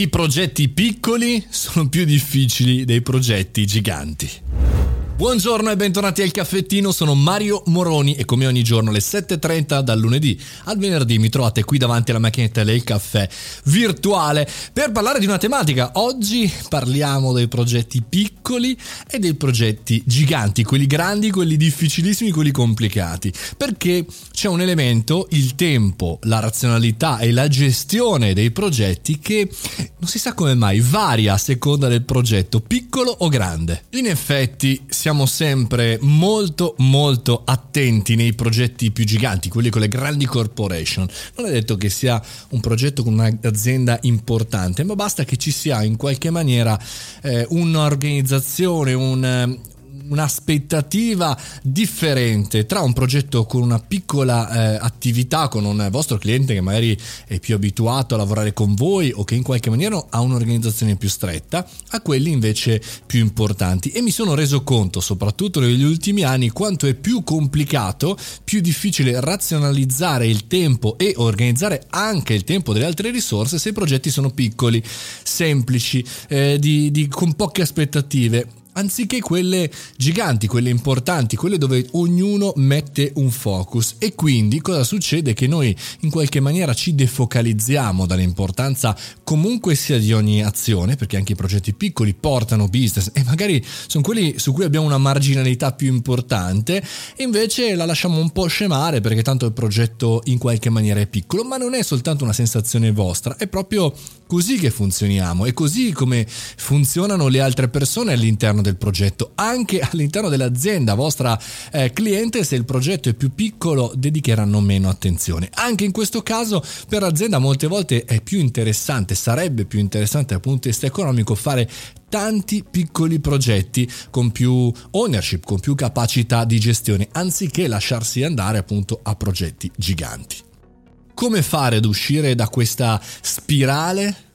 I progetti piccoli sono più difficili dei progetti giganti. Buongiorno e bentornati al caffettino, sono Mario Moroni e come ogni giorno alle 7.30 dal lunedì al venerdì mi trovate qui davanti alla macchinetta del caffè virtuale per parlare di una tematica. Oggi parliamo dei progetti piccoli e dei progetti giganti, quelli grandi, quelli difficilissimi, quelli complicati, perché c'è un elemento, il tempo, la razionalità e la gestione dei progetti che non si sa come mai varia a seconda del progetto, piccolo o grande. In effetti siamo siamo sempre molto molto attenti nei progetti più giganti, quelli con le grandi corporation. Non è detto che sia un progetto con un'azienda importante, ma basta che ci sia in qualche maniera eh, un'organizzazione, un, un'aspettativa differente tra un progetto con una piccola eh, attività, con un vostro cliente che magari è più abituato a lavorare con voi o che in qualche maniera ha un'organizzazione più stretta, a quelli invece più importanti. E mi sono reso conto, soprattutto negli ultimi anni, quanto è più complicato, più difficile razionalizzare il tempo e organizzare anche il tempo delle altre risorse se i progetti sono piccoli, semplici, eh, di, di, con poche aspettative anziché quelle giganti, quelle importanti, quelle dove ognuno mette un focus. E quindi cosa succede? Che noi in qualche maniera ci defocalizziamo dall'importanza comunque sia di ogni azione, perché anche i progetti piccoli portano business e magari sono quelli su cui abbiamo una marginalità più importante, e invece la lasciamo un po' scemare perché tanto il progetto in qualche maniera è piccolo, ma non è soltanto una sensazione vostra, è proprio così che funzioniamo, è così come funzionano le altre persone all'interno del progetto, anche all'interno dell'azienda vostra eh, cliente, se il progetto è più piccolo dedicheranno meno attenzione. Anche in questo caso per l'azienda molte volte è più interessante, sarebbe più interessante dal punto di vista economico fare tanti piccoli progetti con più ownership, con più capacità di gestione, anziché lasciarsi andare appunto a progetti giganti. Come fare ad uscire da questa spirale?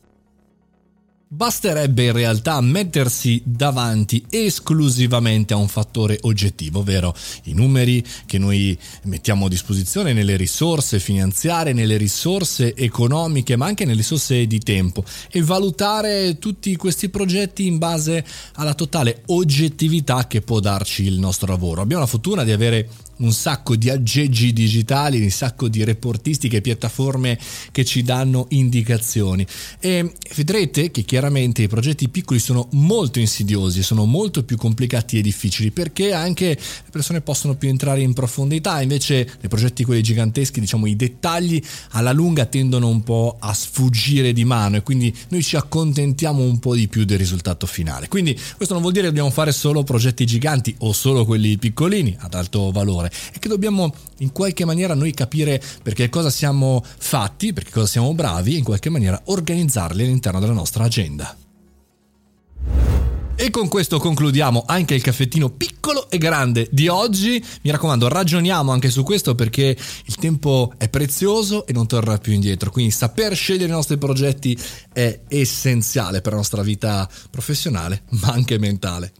Basterebbe in realtà mettersi davanti esclusivamente a un fattore oggettivo, ovvero i numeri che noi mettiamo a disposizione nelle risorse finanziarie, nelle risorse economiche, ma anche nelle risorse di tempo e valutare tutti questi progetti in base alla totale oggettività che può darci il nostro lavoro. Abbiamo la fortuna di avere un sacco di aggeggi digitali, un sacco di reportistiche, piattaforme che ci danno indicazioni e vedrete che chiaramente i progetti piccoli sono molto insidiosi, sono molto più complicati e difficili perché anche le persone possono più entrare in profondità, invece nei progetti quelli giganteschi, diciamo i dettagli alla lunga tendono un po' a sfuggire di mano e quindi noi ci accontentiamo un po' di più del risultato finale. Quindi questo non vuol dire che dobbiamo fare solo progetti giganti o solo quelli piccolini ad alto valore e che dobbiamo in qualche maniera noi capire perché cosa siamo fatti, perché cosa siamo bravi e in qualche maniera organizzarli all'interno della nostra agenda. E con questo concludiamo anche il caffettino piccolo e grande di oggi. Mi raccomando, ragioniamo anche su questo perché il tempo è prezioso e non tornerà più indietro. Quindi saper scegliere i nostri progetti è essenziale per la nostra vita professionale, ma anche mentale.